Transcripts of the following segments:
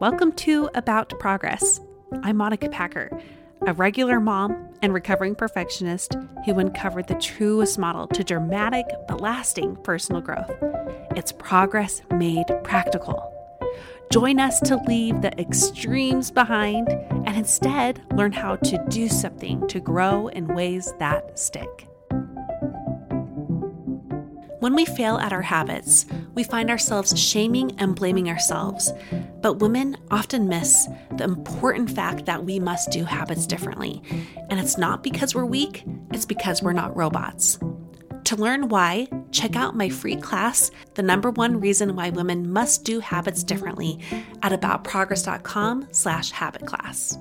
Welcome to About Progress. I'm Monica Packer, a regular mom and recovering perfectionist who uncovered the truest model to dramatic but lasting personal growth. It's progress made practical. Join us to leave the extremes behind and instead learn how to do something to grow in ways that stick. When we fail at our habits, we find ourselves shaming and blaming ourselves. But women often miss the important fact that we must do habits differently. And it's not because we're weak, it's because we're not robots. To learn why, check out my free class, The Number One Reason Why Women Must Do Habits Differently at aboutprogress.com slash habit class.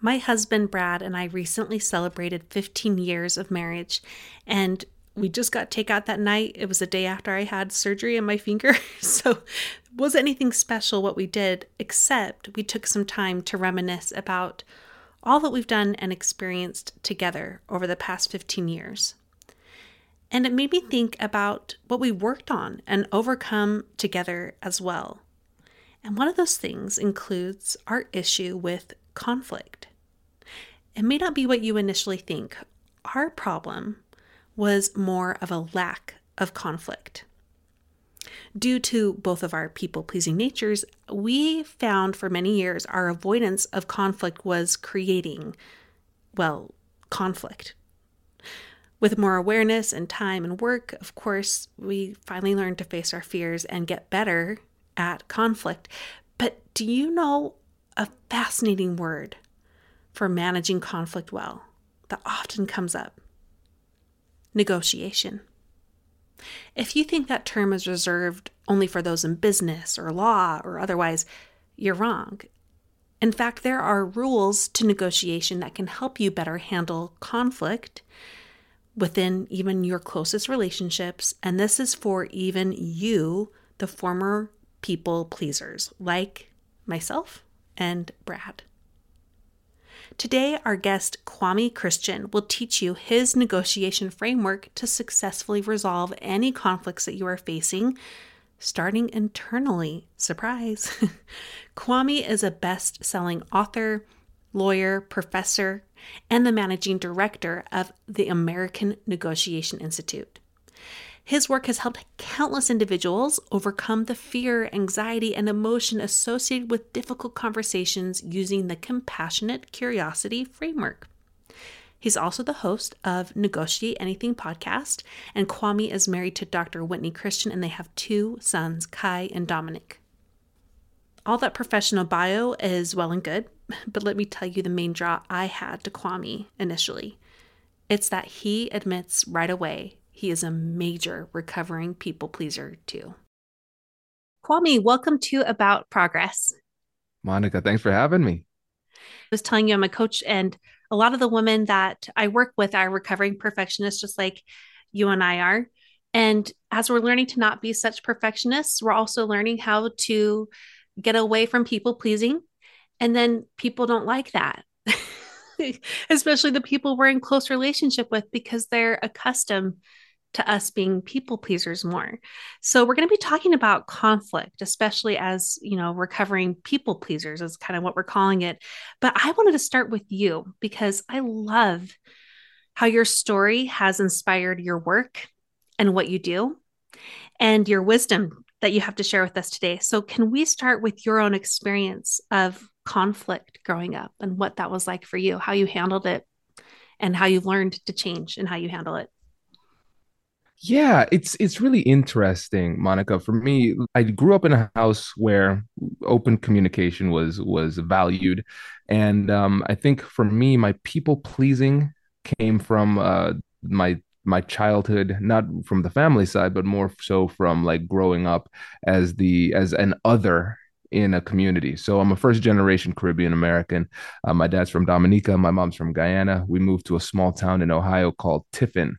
My husband Brad and I recently celebrated 15 years of marriage, and we just got takeout that night. It was the day after I had surgery in my finger, so wasn't anything special what we did, except we took some time to reminisce about all that we've done and experienced together over the past 15 years. And it made me think about what we worked on and overcome together as well. And one of those things includes our issue with conflict. It may not be what you initially think. Our problem was more of a lack of conflict. Due to both of our people pleasing natures, we found for many years our avoidance of conflict was creating, well, conflict. With more awareness and time and work, of course, we finally learned to face our fears and get better at conflict. But do you know a fascinating word for managing conflict well that often comes up negotiation. If you think that term is reserved only for those in business or law or otherwise, you're wrong. In fact, there are rules to negotiation that can help you better handle conflict within even your closest relationships. And this is for even you, the former people pleasers, like myself and Brad. Today, our guest, Kwame Christian, will teach you his negotiation framework to successfully resolve any conflicts that you are facing, starting internally. Surprise! Kwame is a best selling author, lawyer, professor, and the managing director of the American Negotiation Institute. His work has helped countless individuals overcome the fear, anxiety, and emotion associated with difficult conversations using the compassionate curiosity framework. He's also the host of Negotiate Anything podcast, and Kwame is married to Dr. Whitney Christian, and they have two sons, Kai and Dominic. All that professional bio is well and good, but let me tell you the main draw I had to Kwame initially. It's that he admits right away he is a major recovering people pleaser, too. Kwame, welcome to About Progress. Monica, thanks for having me. I was telling you I'm a coach, and a lot of the women that I work with are recovering perfectionists, just like you and I are. And as we're learning to not be such perfectionists, we're also learning how to get away from people pleasing. And then people don't like that. especially the people we're in close relationship with because they're accustomed to us being people pleasers more. So we're going to be talking about conflict, especially as, you know, recovering people pleasers is kind of what we're calling it. But I wanted to start with you because I love how your story has inspired your work and what you do and your wisdom that you have to share with us today. So can we start with your own experience of conflict growing up and what that was like for you, how you handled it and how you've learned to change and how you handle it? Yeah, it's it's really interesting, Monica. For me, I grew up in a house where open communication was was valued, and um, I think for me, my people pleasing came from uh, my my childhood, not from the family side, but more so from like growing up as the as an other in a community. So I'm a first generation Caribbean American. Uh, my dad's from Dominica, my mom's from Guyana. We moved to a small town in Ohio called Tiffin.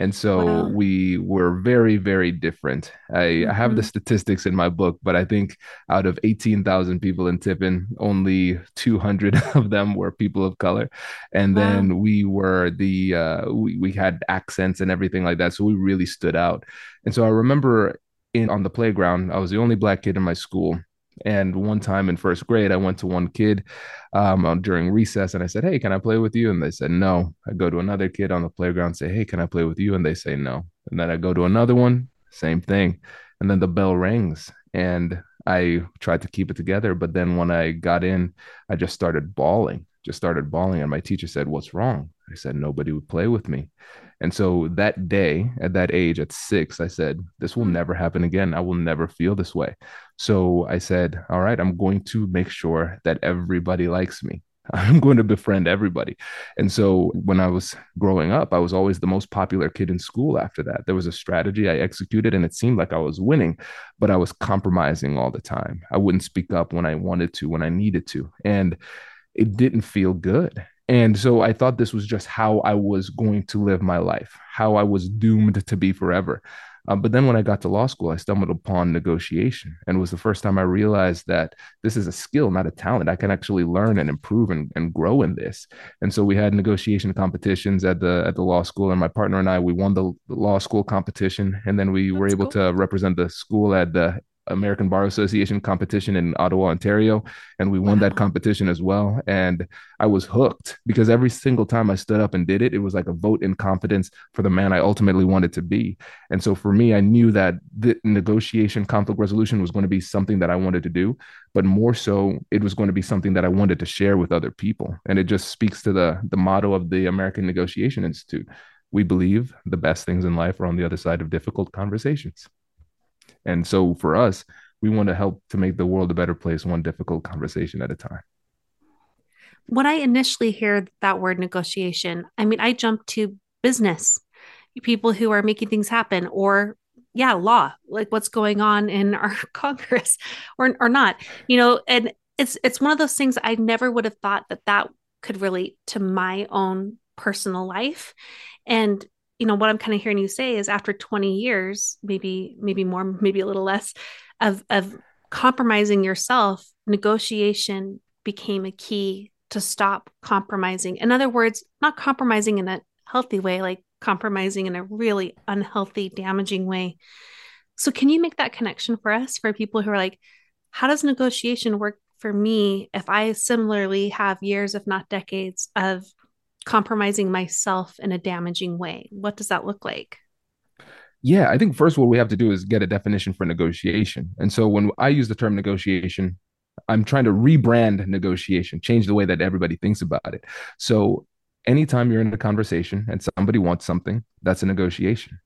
And so wow. we were very, very different. I, mm-hmm. I, have the mm-hmm. statistics in my book, but I think out of 18,000 people in Tiffin, only 200 of them were people of color. And wow. then we were the, uh, we, we had accents and everything like that. So we really stood out. And so I remember in on the playground, I was the only black kid in my school. And one time in first grade, I went to one kid um, during recess and I said, Hey, can I play with you? And they said, No. I go to another kid on the playground, say, Hey, can I play with you? And they say, No. And then I go to another one, same thing. And then the bell rings and I tried to keep it together. But then when I got in, I just started bawling, just started bawling. And my teacher said, What's wrong? I said, Nobody would play with me. And so that day, at that age, at six, I said, This will never happen again. I will never feel this way. So I said, All right, I'm going to make sure that everybody likes me. I'm going to befriend everybody. And so when I was growing up, I was always the most popular kid in school after that. There was a strategy I executed and it seemed like I was winning, but I was compromising all the time. I wouldn't speak up when I wanted to, when I needed to. And it didn't feel good. And so I thought this was just how I was going to live my life, how I was doomed to be forever. Uh, but then when I got to law school, I stumbled upon negotiation. And it was the first time I realized that this is a skill, not a talent. I can actually learn and improve and, and grow in this. And so we had negotiation competitions at the at the law school. And my partner and I, we won the, law school competition. And then we That's were able cool. to represent the school at the American Bar Association competition in Ottawa, Ontario, and we won wow. that competition as well. And I was hooked because every single time I stood up and did it, it was like a vote in confidence for the man I ultimately wanted to be. And so for me, I knew that the negotiation, conflict resolution was going to be something that I wanted to do, but more so, it was going to be something that I wanted to share with other people. And it just speaks to the the motto of the American Negotiation Institute. We believe the best things in life are on the other side of difficult conversations. And so for us, we want to help to make the world a better place, one difficult conversation at a time. When I initially hear that word negotiation, I mean, I jump to business, people who are making things happen, or yeah, law, like what's going on in our Congress or, or not, you know, and it's, it's one of those things I never would have thought that that could relate to my own personal life. And you know what i'm kind of hearing you say is after 20 years maybe maybe more maybe a little less of of compromising yourself negotiation became a key to stop compromising? In other words, not compromising in a healthy way, like compromising in a really unhealthy, damaging way. So, can you make that connection for us for people who are like, how does negotiation work for me if I similarly have years, if not decades, of compromising myself in a damaging way? What does that look like? Yeah, I think first what we have to do is get a definition for negotiation. And so when I use the term negotiation, I'm trying to rebrand negotiation, change the way that everybody thinks about it. So anytime you're in a conversation and somebody wants something, that's a negotiation.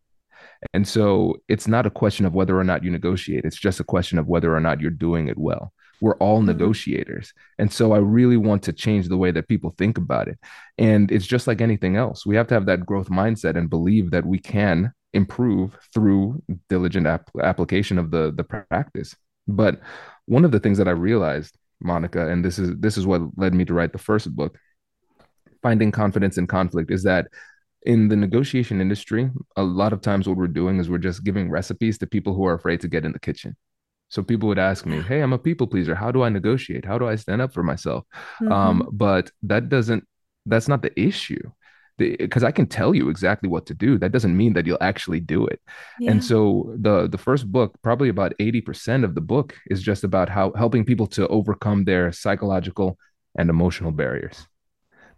And so it's not a question of whether or not you negotiate, it's just a question of whether or not you're doing it well. We're all mm-hmm. negotiators. And so I really want to change the way that people think about it. And it's just like anything else. We have to have that growth mindset and believe that we can improve through diligent ap- application of the the practice. But one of the things that I realized, Monica, and this is this is what led me to write the first book, finding confidence in conflict, is that in the negotiation industry, a lot of times what we're doing is we're just giving recipes to people who are afraid to get in the kitchen. So people would ask me, "Hey, I'm a people pleaser. How do I negotiate? How do I stand up for myself?" Mm-hmm. Um, but that doesn't. That's not the issue because I can tell you exactly what to do. That doesn't mean that you'll actually do it. Yeah. And so the the first book, probably about 80% of the book is just about how helping people to overcome their psychological and emotional barriers.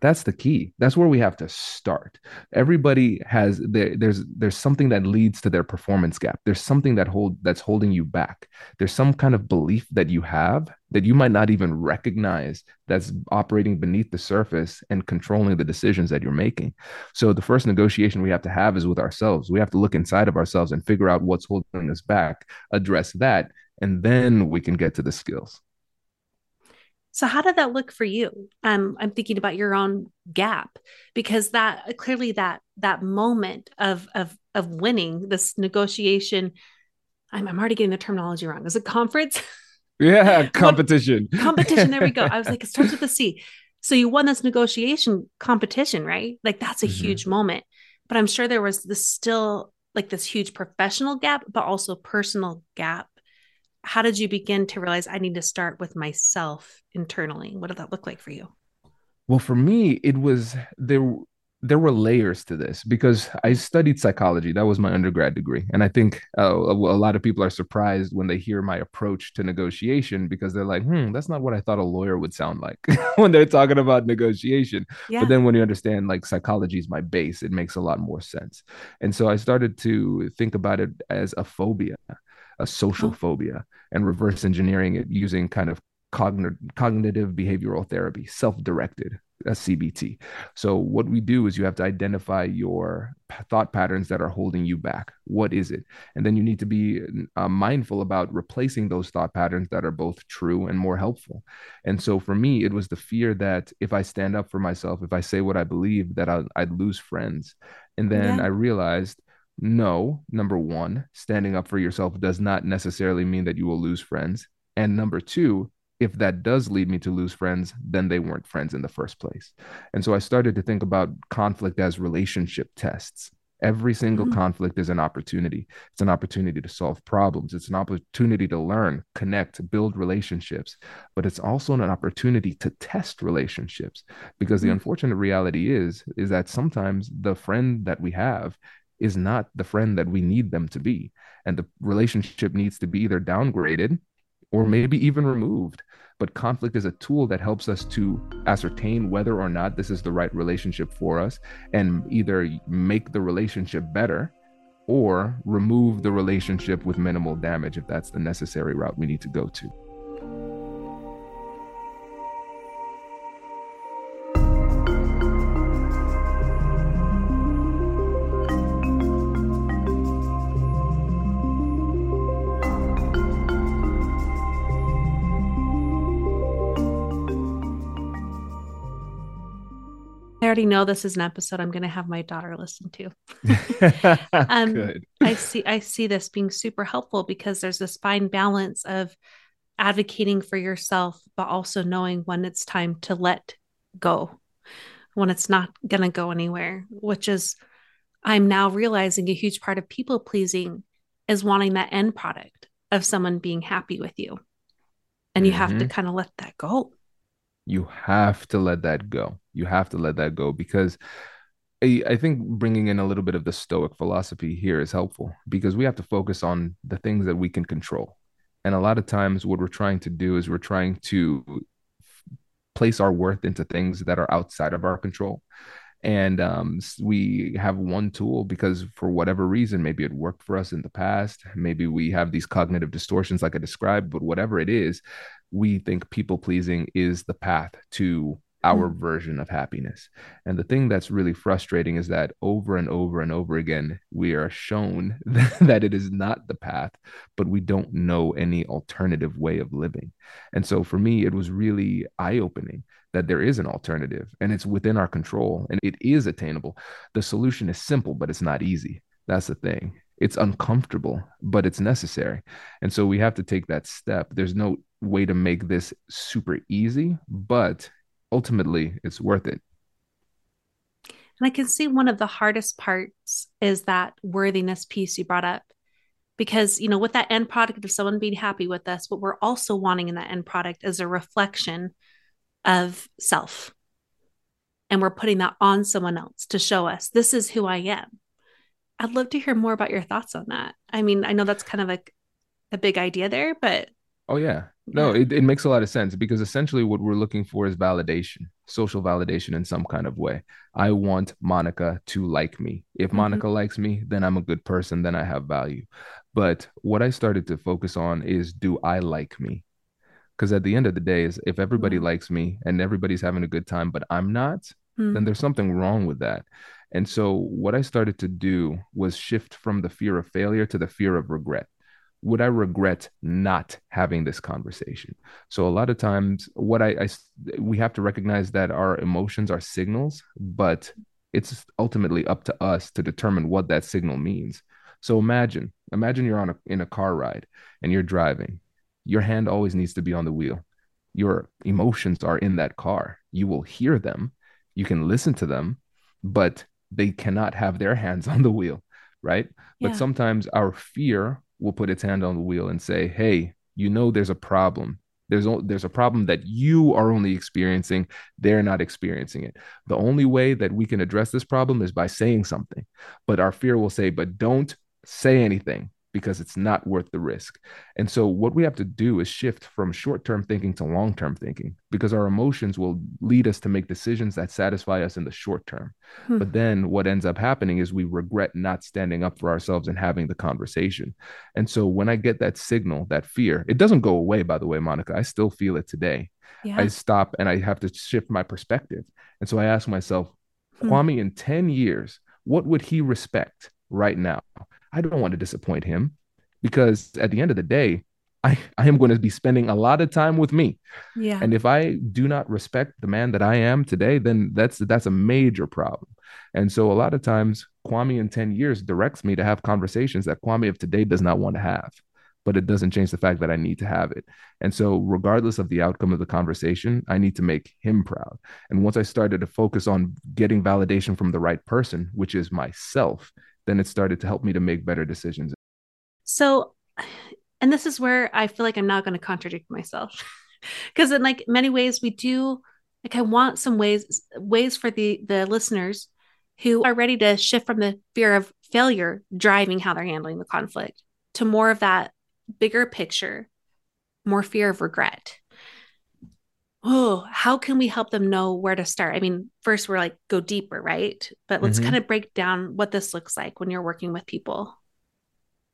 That's the key. That's where we have to start. Everybody has there, there's there's something that leads to their performance gap. There's something that hold that's holding you back. There's some kind of belief that you have that you might not even recognize that's operating beneath the surface and controlling the decisions that you're making. So the first negotiation we have to have is with ourselves. We have to look inside of ourselves and figure out what's holding us back, address that, and then we can get to the skills. So how did that look for you? Um, I'm thinking about your own gap because that clearly that that moment of of of winning this negotiation. I'm, I'm already getting the terminology wrong. Is it conference? Yeah, competition. what, competition. There we go. I was like, it starts with a C. So you won this negotiation competition, right? Like that's a mm-hmm. huge moment. But I'm sure there was this still like this huge professional gap, but also personal gap how did you begin to realize I need to start with myself internally? What did that look like for you? Well, for me, it was there. There were layers to this because I studied psychology. That was my undergrad degree, and I think uh, a, a lot of people are surprised when they hear my approach to negotiation because they're like, "Hmm, that's not what I thought a lawyer would sound like when they're talking about negotiation." Yeah. But then when you understand, like psychology is my base, it makes a lot more sense. And so I started to think about it as a phobia a social oh. phobia and reverse engineering it using kind of cogn- cognitive behavioral therapy, self directed, a CBT. So, what we do is you have to identify your thought patterns that are holding you back. What is it? And then you need to be uh, mindful about replacing those thought patterns that are both true and more helpful. And so, for me, it was the fear that if I stand up for myself, if I say what I believe, that i would lose friends. And then yeah. I realized no, number one, standing up for yourself does not necessarily mean that you will lose friends. And number two, if that does lead me to lose friends, then they weren't friends in the first place. And so I started to think about conflict as relationship tests. Every single mm-hmm. conflict is an opportunity. It's an opportunity to solve problems. It's an opportunity to learn, connect, build relationships. But it's also an opportunity to test relationships because mm-hmm. the unfortunate reality is is that sometimes the friend that we have is not the friend that we need them to be. And the relationship needs to be either downgraded or maybe even removed. But conflict is a tool that helps us to ascertain whether or not this is the right relationship for us and either make the relationship better or remove the relationship with minimal damage if that's the necessary route we need to go to. Already know this is an episode I'm going to have my daughter listen to. um, I see. I see this being super helpful because there's this fine balance of advocating for yourself, but also knowing when it's time to let go, when it's not going to go anywhere. Which is, I'm now realizing a huge part of people pleasing is wanting that end product of someone being happy with you, and you mm-hmm. have to mm-hmm. kind of let that go. You have to let that go. You have to let that go because I, I think bringing in a little bit of the Stoic philosophy here is helpful because we have to focus on the things that we can control. And a lot of times, what we're trying to do is we're trying to place our worth into things that are outside of our control and um, we have one tool because for whatever reason maybe it worked for us in the past maybe we have these cognitive distortions like i described but whatever it is we think people pleasing is the path to our mm. version of happiness. And the thing that's really frustrating is that over and over and over again, we are shown that it is not the path, but we don't know any alternative way of living. And so for me, it was really eye opening that there is an alternative and it's within our control and it is attainable. The solution is simple, but it's not easy. That's the thing. It's uncomfortable, but it's necessary. And so we have to take that step. There's no way to make this super easy, but ultimately it's worth it. And I can see one of the hardest parts is that worthiness piece you brought up. Because, you know, with that end product of someone being happy with us, what we're also wanting in that end product is a reflection of self. And we're putting that on someone else to show us this is who I am. I'd love to hear more about your thoughts on that. I mean, I know that's kind of like a big idea there, but oh yeah. No, it, it makes a lot of sense because essentially what we're looking for is validation, social validation in some kind of way. I want Monica to like me. If mm-hmm. Monica likes me, then I'm a good person, then I have value. But what I started to focus on is do I like me? because at the end of the day is if everybody mm-hmm. likes me and everybody's having a good time but i'm not mm-hmm. then there's something wrong with that and so what i started to do was shift from the fear of failure to the fear of regret would i regret not having this conversation so a lot of times what I, I we have to recognize that our emotions are signals but it's ultimately up to us to determine what that signal means so imagine imagine you're on a in a car ride and you're driving your hand always needs to be on the wheel. Your emotions are in that car. You will hear them, you can listen to them, but they cannot have their hands on the wheel, right? Yeah. But sometimes our fear will put its hand on the wheel and say, "Hey, you know there's a problem. There's there's a problem that you are only experiencing, they're not experiencing it. The only way that we can address this problem is by saying something. But our fear will say, "But don't say anything because it's not worth the risk. And so, what we have to do is shift from short term thinking to long term thinking because our emotions will lead us to make decisions that satisfy us in the short term. Hmm. But then, what ends up happening is we regret not standing up for ourselves and having the conversation. And so, when I get that signal, that fear, it doesn't go away, by the way, Monica. I still feel it today. Yeah. I stop and I have to shift my perspective. And so, I ask myself, hmm. Kwame, in 10 years, what would he respect right now? I don't want to disappoint him because at the end of the day, I, I am going to be spending a lot of time with me. Yeah. And if I do not respect the man that I am today, then that's that's a major problem. And so a lot of times Kwame in 10 years directs me to have conversations that Kwame of today does not want to have. But it doesn't change the fact that I need to have it. And so, regardless of the outcome of the conversation, I need to make him proud. And once I started to focus on getting validation from the right person, which is myself, then it started to help me to make better decisions. So, and this is where I feel like I'm not going to contradict myself. Because in like many ways we do like I want some ways ways for the the listeners who are ready to shift from the fear of failure driving how they're handling the conflict to more of that bigger picture, more fear of regret oh, how can we help them know where to start? I mean, first we're like, go deeper, right? But let's mm-hmm. kind of break down what this looks like when you're working with people.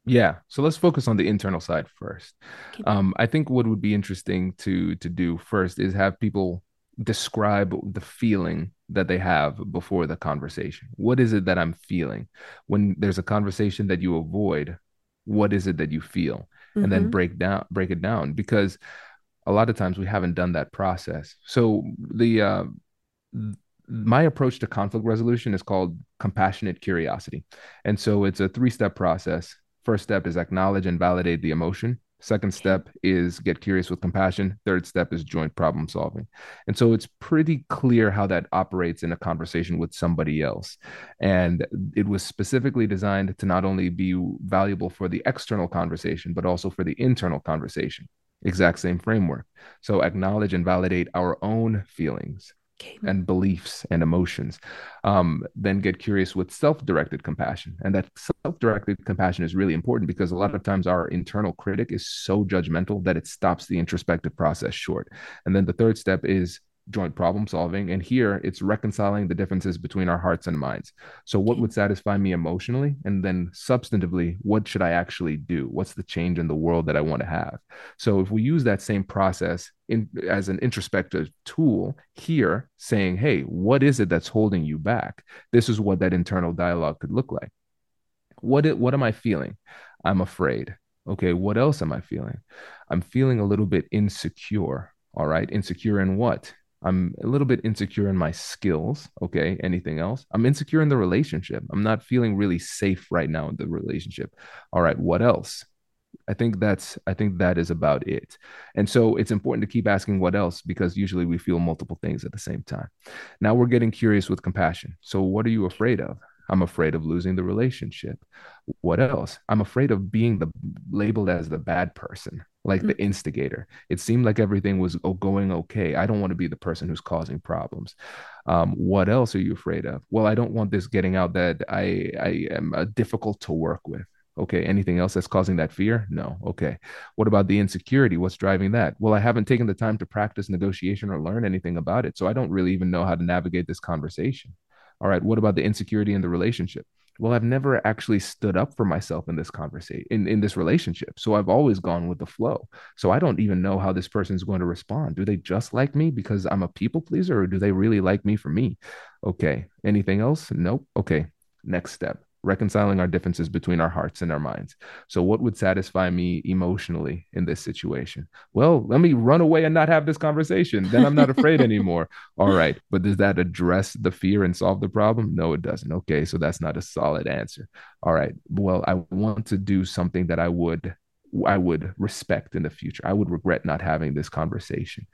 Yeah. So let's focus on the internal side first. Um, I think what would be interesting to to do first is have people describe the feeling that they have before the conversation. What is it that I'm feeling? When there's a conversation that you avoid, what is it that you feel? Mm-hmm. And then mm-hmm. break down break it down because a lot of times we haven't done that process. So the uh, my approach to conflict resolution is called compassionate curiosity, and so it's a three step process. First step is acknowledge and validate the emotion. Second step is get curious with compassion. Third step is joint problem solving. And so it's pretty clear how that operates in a conversation with somebody else. And it was specifically designed to not only be valuable for the external conversation, but also for the internal conversation. Exact same framework. So acknowledge and validate our own feelings Okay. and beliefs and emotions. Um, then get curious with self directed compassion. And that self directed compassion is really important because a lot of times our internal critic is so judgmental that it stops the introspective process short. And then the third step is joint problem solving. And here it's reconciling the differences between our hearts and minds. So, what would satisfy me emotionally? And then substantively, what should I actually do? What's the change in the world that I want to have? So, if we use that same process in, as an introspective tool here, saying, hey, what is it that's holding you back? This is what that internal dialogue could look like. What, it, what am I feeling? I'm afraid. Okay, what else am I feeling? I'm feeling a little bit insecure. All right, insecure in what? I'm a little bit insecure in my skills. Okay. Anything else? I'm insecure in the relationship. I'm not feeling really safe right now in the relationship. All right. What else? I think that's I think that is about it. And so it's important to keep asking what else because usually we feel multiple things at the same time. Now we're getting curious with compassion. So what are you afraid of? I'm afraid of losing the relationship. What else? I'm afraid of being the labeled as the bad person like the mm. instigator. It seemed like everything was going okay. I don't want to be the person who's causing problems. Um, what else are you afraid of? Well, I don't want this getting out that I I am uh, difficult to work with. Okay. Anything else that's causing that fear? No. Okay. What about the insecurity? What's driving that? Well, I haven't taken the time to practice negotiation or learn anything about it. So I don't really even know how to navigate this conversation. All right. What about the insecurity in the relationship? Well i've never actually stood up for myself in this conversation in, in this relationship. So i've always gone with the flow. So i don't even know how this person is going to respond. Do they just like me because i'm a people pleaser or do they really like me for me? Okay. Anything else? Nope. Okay. Next step reconciling our differences between our hearts and our minds. So, what would satisfy me emotionally in this situation? Well, let me run away and not have this conversation. Then I'm not afraid anymore. All right. But does that address the fear and solve the problem? No, it doesn't. Okay. So, that's not a solid answer. All right. Well, I want to do something that I would I would respect in the future. I would regret not having this conversation.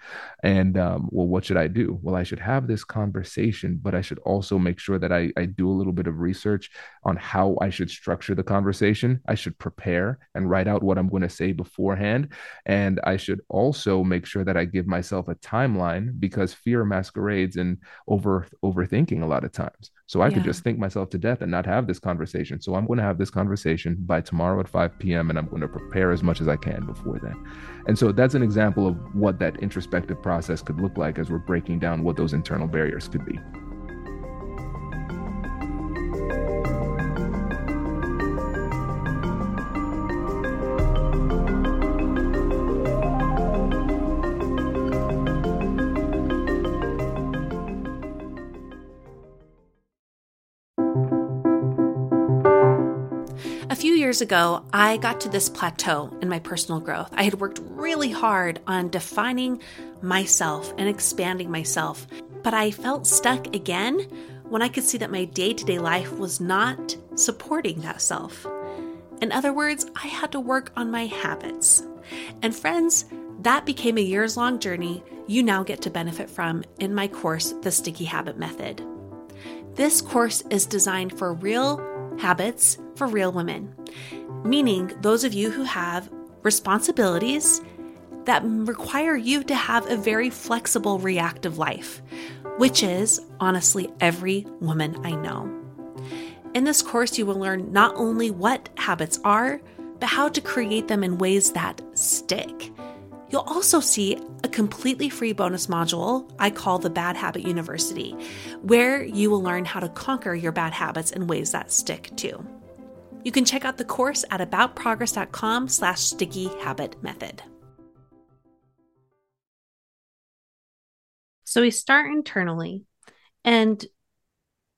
And um, well, what should I do? Well, I should have this conversation, but I should also make sure that I, I do a little bit of research on how I should structure the conversation. I should prepare and write out what I'm going to say beforehand. And I should also make sure that I give myself a timeline because fear masquerades in over overthinking a lot of times. So I yeah. could just think myself to death and not have this conversation. So I'm going to have this conversation by tomorrow at 5 p.m. and I'm going to prepare as much as I can before then. And so that's an example of what that introspective process could look like as we're breaking down what those internal barriers could be. Years ago, I got to this plateau in my personal growth. I had worked really hard on defining myself and expanding myself, but I felt stuck again when I could see that my day to day life was not supporting that self. In other words, I had to work on my habits. And friends, that became a years long journey you now get to benefit from in my course, The Sticky Habit Method. This course is designed for real habits for real women, meaning those of you who have responsibilities that require you to have a very flexible, reactive life, which is honestly every woman I know. In this course, you will learn not only what habits are, but how to create them in ways that stick. You'll also see a completely free bonus module I call the Bad Habit University, where you will learn how to conquer your bad habits in ways that stick too. You can check out the course at aboutprogress.com slash sticky habit method. So we start internally. And,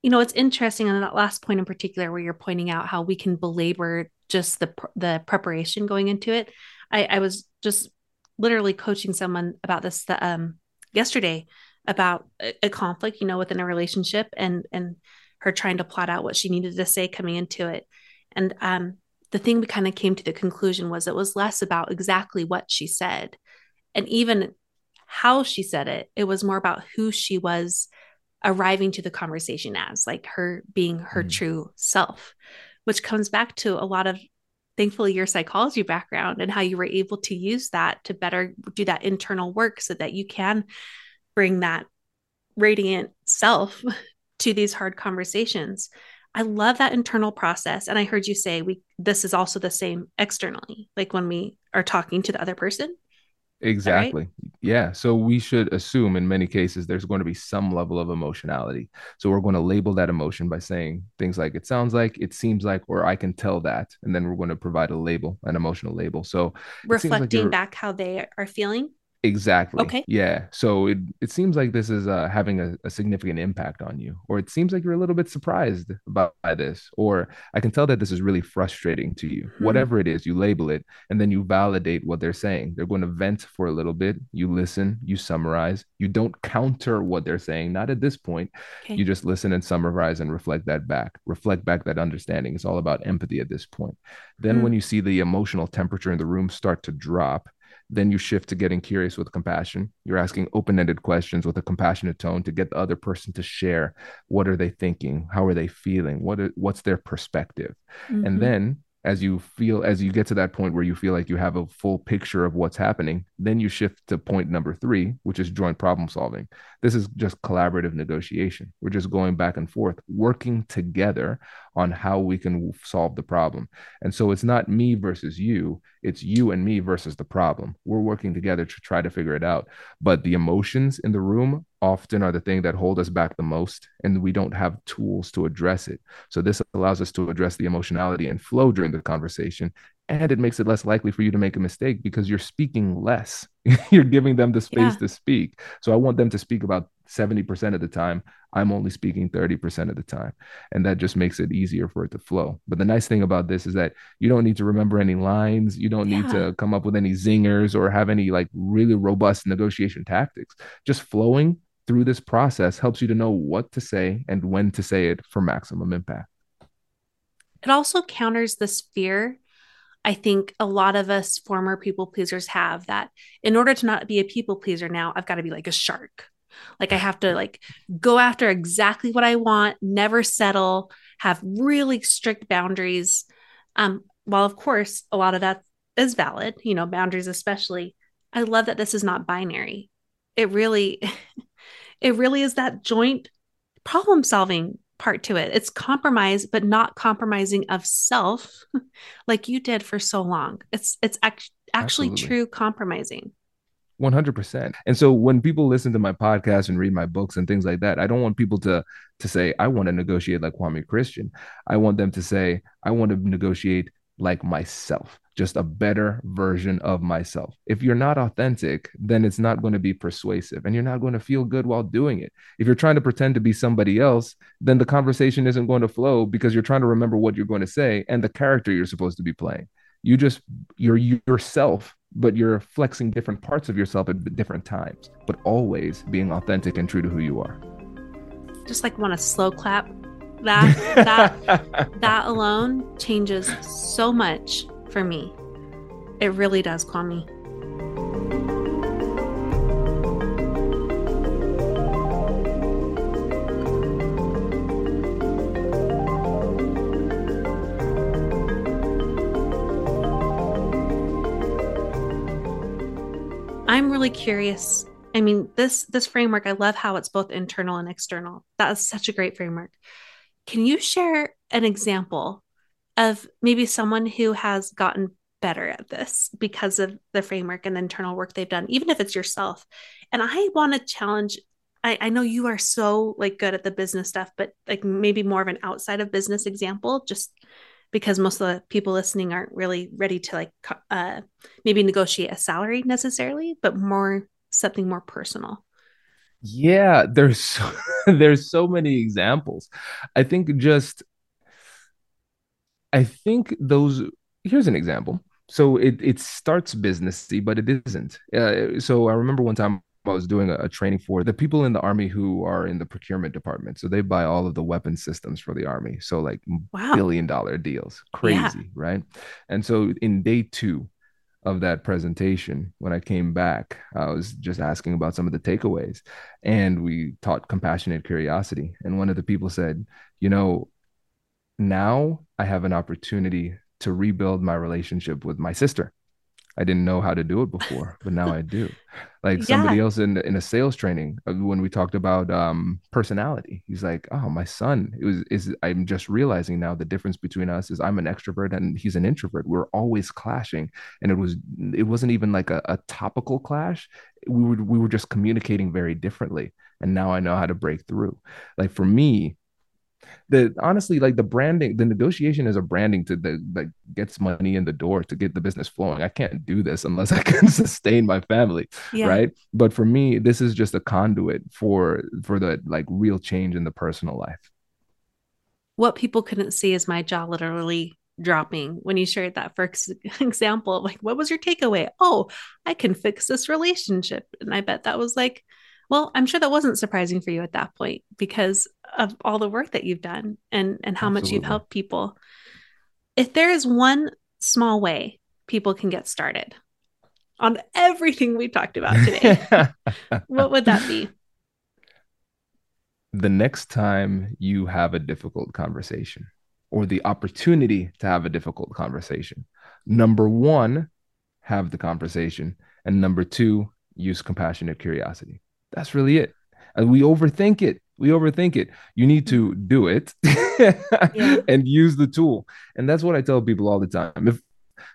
you know, it's interesting on that last point in particular, where you're pointing out how we can belabor just the, the preparation going into it. I, I was just literally coaching someone about this the, um, yesterday about a, a conflict, you know, within a relationship and, and her trying to plot out what she needed to say coming into it. And um, the thing we kind of came to the conclusion was it was less about exactly what she said and even how she said it. It was more about who she was arriving to the conversation as, like her being her mm. true self, which comes back to a lot of thankfully your psychology background and how you were able to use that to better do that internal work so that you can bring that radiant self to these hard conversations. I love that internal process. And I heard you say we this is also the same externally, like when we are talking to the other person. Exactly. Right? Yeah. So we should assume in many cases there's going to be some level of emotionality. So we're going to label that emotion by saying things like it sounds like, it seems like, or I can tell that. And then we're going to provide a label, an emotional label. So reflecting like back how they are feeling. Exactly. Okay. Yeah. So it, it seems like this is uh, having a, a, significant impact on you, or it seems like you're a little bit surprised about by this, or I can tell that this is really frustrating to you. Hmm. Whatever it is, you label it and then you validate what they're saying. They're going to vent for a little bit. You listen, you summarize, you don't counter what they're saying. Not at this point. Okay. You just listen and summarize and reflect that back. Reflect back that understanding. It's all about empathy at this point. Then, hmm. when you see the emotional temperature in the room start to drop, then you shift to getting curious with compassion. You're asking open-ended questions with a compassionate tone to get the other person to share what are they thinking, how are they feeling, what are, what's their perspective, mm-hmm. and then as you feel as you get to that point where you feel like you have a full picture of what's happening then you shift to point number three which is joint problem solving this is just collaborative negotiation we're just going back and forth working together on how we can solve the problem. And so it's not me versus you it's you and me versus the problem. We're working together to try to figure it out. But the emotions in the room often are the thing that hold us back the most and we don't have tools to address it. So this allows us to address the emotionality and flow during the conversation and it makes it less likely for you to make a mistake because you're speaking less. You're giving them the space yeah. to speak. So i want them to speak about 70% of the time i'm only speaking 30% of the time and that just makes it easier for it to flow but the nice thing about this is that you don't need to remember any lines you don't yeah. need to come up with any zingers or have any like really robust negotiation tactics just flowing through this process helps you to know what to say and when to say it for maximum impact. It also counters this fear I think a lot of us former people pleasers have that in order to not be a people pleaser now, I've got to be like a shark. Like I have to like go after exactly what I want, never settle, have really strict boundaries. Um, while of course a lot of that is valid, you know, boundaries especially. I love that this is not binary. It really it really is that joint problem solving part to it. It's compromise, but not compromising of self like you did for so long. It's it's act- actually Absolutely. true compromising. 100%. And so when people listen to my podcast and read my books and things like that, I don't want people to to say I want to negotiate like Kwame Christian. I want them to say I want to negotiate like myself just a better version of myself. If you're not authentic, then it's not going to be persuasive and you're not going to feel good while doing it. If you're trying to pretend to be somebody else, then the conversation isn't going to flow because you're trying to remember what you're going to say and the character you're supposed to be playing. You just, you're yourself, but you're flexing different parts of yourself at different times, but always being authentic and true to who you are. Just like want to slow clap that that that alone changes so much for me. It really does calm really curious. I mean, this this framework, I love how it's both internal and external. That is such a great framework. Can you share an example of maybe someone who has gotten better at this because of the framework and the internal work they've done, even if it's yourself. And I want to challenge. I, I know you are so like good at the business stuff, but like maybe more of an outside of business example, just because most of the people listening aren't really ready to like uh, maybe negotiate a salary necessarily, but more something more personal. Yeah, there's so, there's so many examples. I think just I think those here's an example. So it it starts businessy, but it isn't. Uh, so I remember one time I was doing a, a, training for the people in the army who are in the procurement department. So they buy all of the weapon systems for the army. So like wow. billion dollar deals, crazy, yeah. right? And so in day two of that presentation, when I came back, I was just asking about some of the takeaways, and we taught compassionate curiosity. And one of the people said, you know, now I have an opportunity to rebuild my relationship with my sister. I didn't know how to do it before, but now I do. Like somebody else in in a sales training uh, when we talked about um, personality, he's like, "Oh, my son it was is I'm just realizing now the difference between us is I'm an extrovert and he's an introvert. We're always clashing, and it was it wasn't even like a, a topical clash. We were we were just communicating very differently, and now I know how to break through. Like for me, the honestly like the branding the negotiation is a branding to the that gets money in the door to get the business flowing. I can't do this unless i can sustain my family yeah. right? But for me this is just a conduit for for the like real change in the personal life. What people couldn't see is my jaw literally dropping when you shared that first example. Like what was your takeaway? Oh i can fix this relationship. And i bet that was like well, I'm sure that wasn't surprising for you at that point because of all the work that you've done and and how Absolutely. much you've helped people. If there is one small way people can get started on everything we talked about today, what would that be? The next time you have a difficult conversation or the opportunity to have a difficult conversation, number one, have the conversation. And number two, use compassionate curiosity. That's really it. And we overthink it. We overthink it. You need to do it yeah. and use the tool. And that's what I tell people all the time. If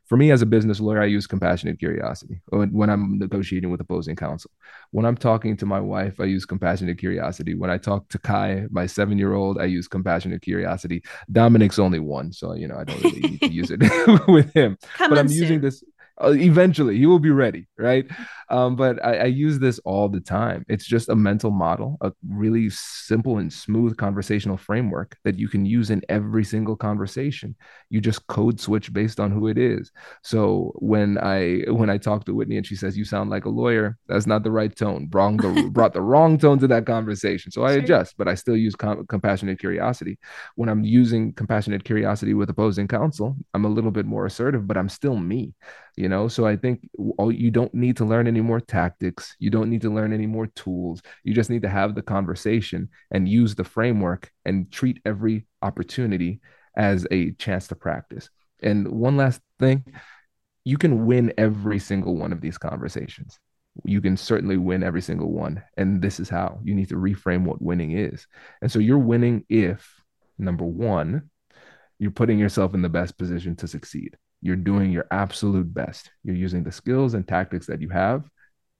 for me as a business lawyer, I use compassionate curiosity when I'm negotiating with opposing counsel. When I'm talking to my wife, I use compassionate curiosity. When I talk to Kai, my seven year old, I use compassionate curiosity. Dominic's only one, so you know I don't really need to use it with him. Come but I'm soon. using this eventually he will be ready right? Um, but I, I, use this all the time. It's just a mental model a really simple and smooth conversational framework that you can use in every single conversation. You just code switch based on who it is. So when i when i talk to whitney and she says you sound like a lawyer that's not the right tone. Wrong the, brought the wrong tone to that conversation. So i sure. adjust but i still use com- compassionate curiosity. When i'm using compassionate curiosity with opposing counsel i'm a little bit more assertive but i'm still me you know? So i think you don't need to learn any more tactics. You don't need to learn any more tools. You just need to have the conversation and use the framework and treat every opportunity as a chance to practice. And one last thing you can win every single one of these conversations. You can certainly win every single one and this is how. You need to reframe what winning is. And so you're winning if number one you're putting yourself in the best position to succeed you're doing your absolute best. You're using the skills and tactics that you have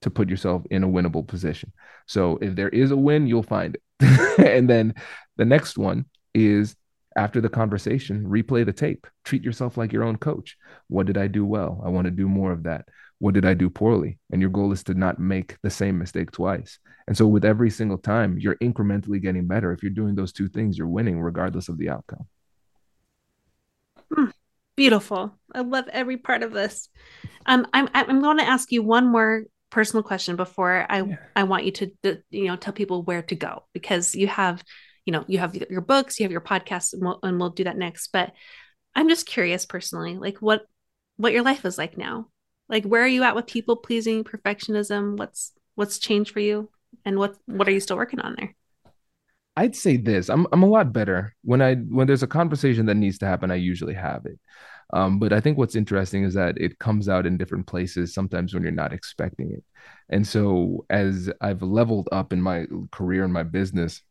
to put yourself in a winnable position. So if there is a win, you'll find it. and then the next one is after the conversation, replay the tape. Treat yourself like your own coach. What did I do well? I want to do more of that. What did I do poorly? And your goal is to not make the same mistake twice. And so with every single time, you're incrementally getting better. If you're doing those two things, you're winning regardless of the outcome. Beautiful. I love every part of this. Um, I'm I'm going to ask you one more personal question before I yeah. I want you to you know tell people where to go because you have you know you have your books, you have your podcast, and we'll, and we'll do that next. But I'm just curious personally, like what what your life is like now. Like where are you at with people pleasing, perfectionism? What's what's changed for you, and what what are you still working on there? I'd say this. I'm I'm a lot better when I when there's a conversation that needs to happen. I usually have it. Um, but I think what's interesting is that it comes out in different places sometimes when you're not expecting it. And so as I've leveled up in my career and my business,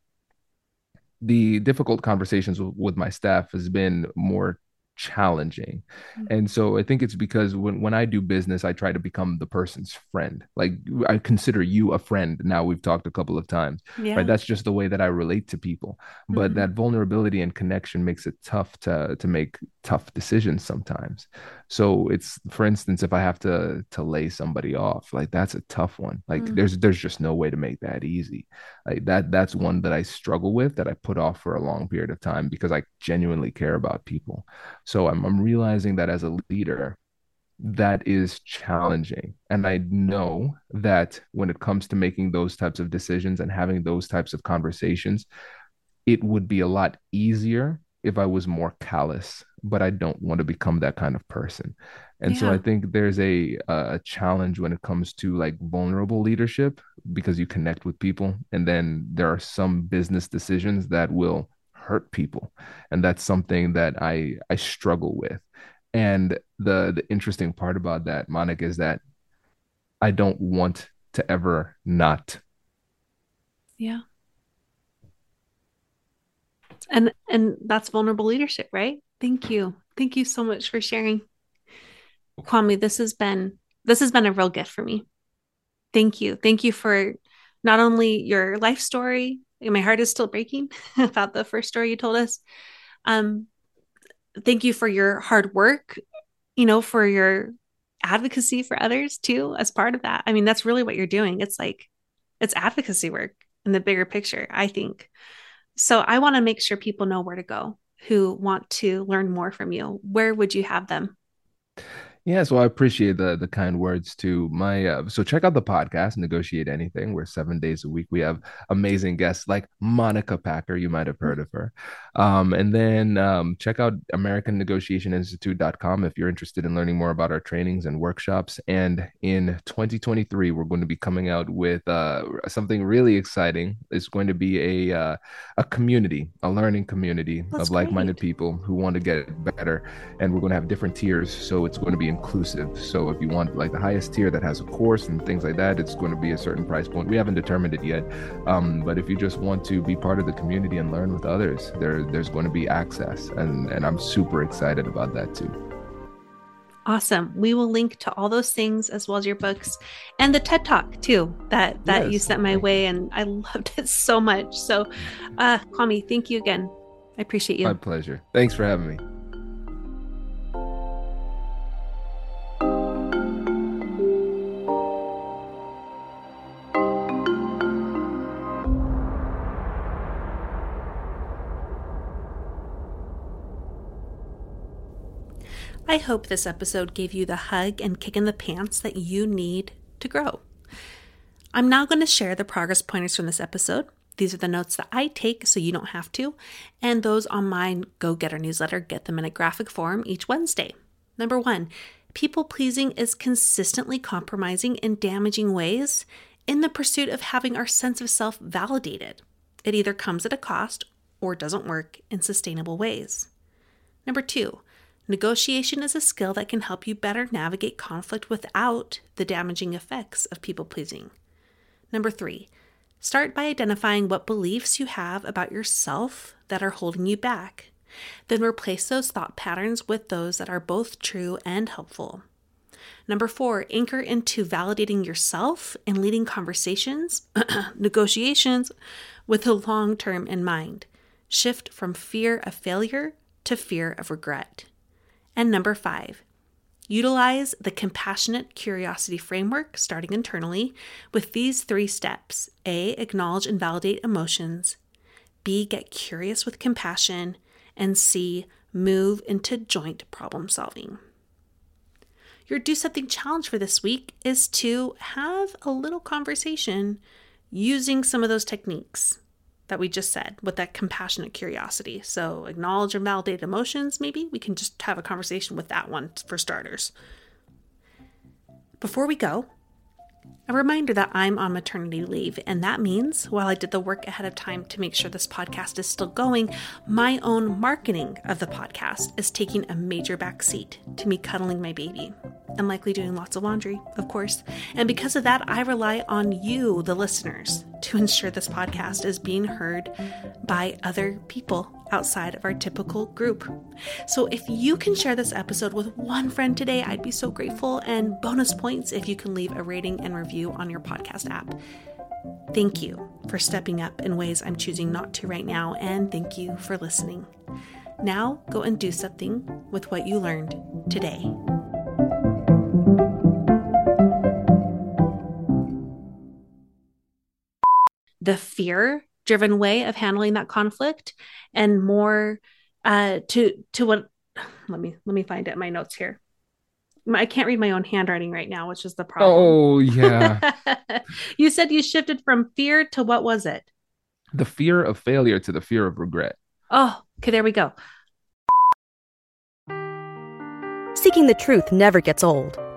the difficult conversations with, with my staff has been more challenging. Mm-hmm. And so I think it's because when, when I do business, I try to become the person's friend. Like I consider you a friend. Now we've talked a couple of times, yeah. right? That's just the way that I relate to people. But mm-hmm. that vulnerability and connection makes it tough to to make tough decisions sometimes. So it's for instance, if I have to to lay somebody off, like that's a tough one. Like mm-hmm. there's there's just no way to make that easy. Like that that's one that I struggle with that I put off for a long period of time because I genuinely care about people. So I'm, I'm realizing that as a leader, that is challenging. And I know that when it comes to making those types of decisions and having those types of conversations, it would be a lot easier if I was more callous, but I don't want to become that kind of person. And yeah. so I think there's a a challenge when it comes to like vulnerable leadership because you connect with people and then there are some business decisions that will hurt people and that's something that i i struggle with And the the interesting part about that, Monica, is that I don't want to ever not. Yeah. And and that's vulnerable leadership, right? Thank you. Thank you so much for sharing. Kwame, this has been this has been a real gift for me. Thank you. Thank you for not only your life story. My heart is still breaking about the first story you told us. Um, thank you for your hard work, you know, for your advocacy for others too, as part of that. I mean, that's really what you're doing. It's like it's advocacy work in the bigger picture, I think. So I want to make sure people know where to go who want to learn more from you. Where would you have them? Yeah, so I appreciate the the kind words to my. Uh, so check out the podcast, Negotiate Anything. We're seven days a week. We have amazing guests like Monica Packer. You might have heard of her. Um, and then um, check out AmericanNegotiationInstitute.com if you're interested in learning more about our trainings and workshops. And in 2023, we're going to be coming out with uh, something really exciting. It's going to be a uh, a community, a learning community That's of like-minded people who want to get better. And we're going to have different tiers. So it's going to be inclusive. So if you want like the highest tier that has a course and things like that, it's going to be a certain price point. We haven't determined it yet, um, but if you just want to be part of the community and learn with others, there there's going to be access, and and I'm super excited about that too. Awesome. We will link to all those things as well as your books and the TED Talk too that that yes, you sent my way and I loved it so much. So uh Kwame, thank you again. I appreciate you. My pleasure. Thanks for having me. I hope this episode gave you the hug and kick in the pants that you need to grow. I'm now going to share the progress pointers from this episode. These are the notes that I take so you don't have to, and those on my Go Getter newsletter get them in a graphic form each Wednesday. Number one, people pleasing is consistently compromising in damaging ways in the pursuit of having our sense of self validated. It either comes at a cost or doesn't work in sustainable ways. Number two, Negotiation is a skill that can help you better navigate conflict without the damaging effects of people pleasing. Number three, start by identifying what beliefs you have about yourself that are holding you back. Then replace those thought patterns with those that are both true and helpful. Number four, anchor into validating yourself and leading conversations, negotiations with the long term in mind. Shift from fear of failure to fear of regret. And number five, utilize the compassionate curiosity framework starting internally with these three steps. A, acknowledge and validate emotions, B, get curious with compassion, and C, move into joint problem solving. Your do something challenge for this week is to have a little conversation using some of those techniques that we just said with that compassionate curiosity. So, acknowledge and validate emotions, maybe we can just have a conversation with that one for starters. Before we go, a reminder that I'm on maternity leave, and that means while I did the work ahead of time to make sure this podcast is still going, my own marketing of the podcast is taking a major backseat to me cuddling my baby and likely doing lots of laundry, of course. And because of that, I rely on you, the listeners, to ensure this podcast is being heard by other people outside of our typical group. So if you can share this episode with one friend today, I'd be so grateful. And bonus points if you can leave a rating and review on your podcast app. Thank you for stepping up in ways I'm choosing not to right now, and thank you for listening. Now go and do something with what you learned today. the fear driven way of handling that conflict and more uh to to what let me let me find it in my notes here I can't read my own handwriting right now, which is the problem. Oh, yeah. you said you shifted from fear to what was it? The fear of failure to the fear of regret. Oh, okay, there we go. Seeking the truth never gets old.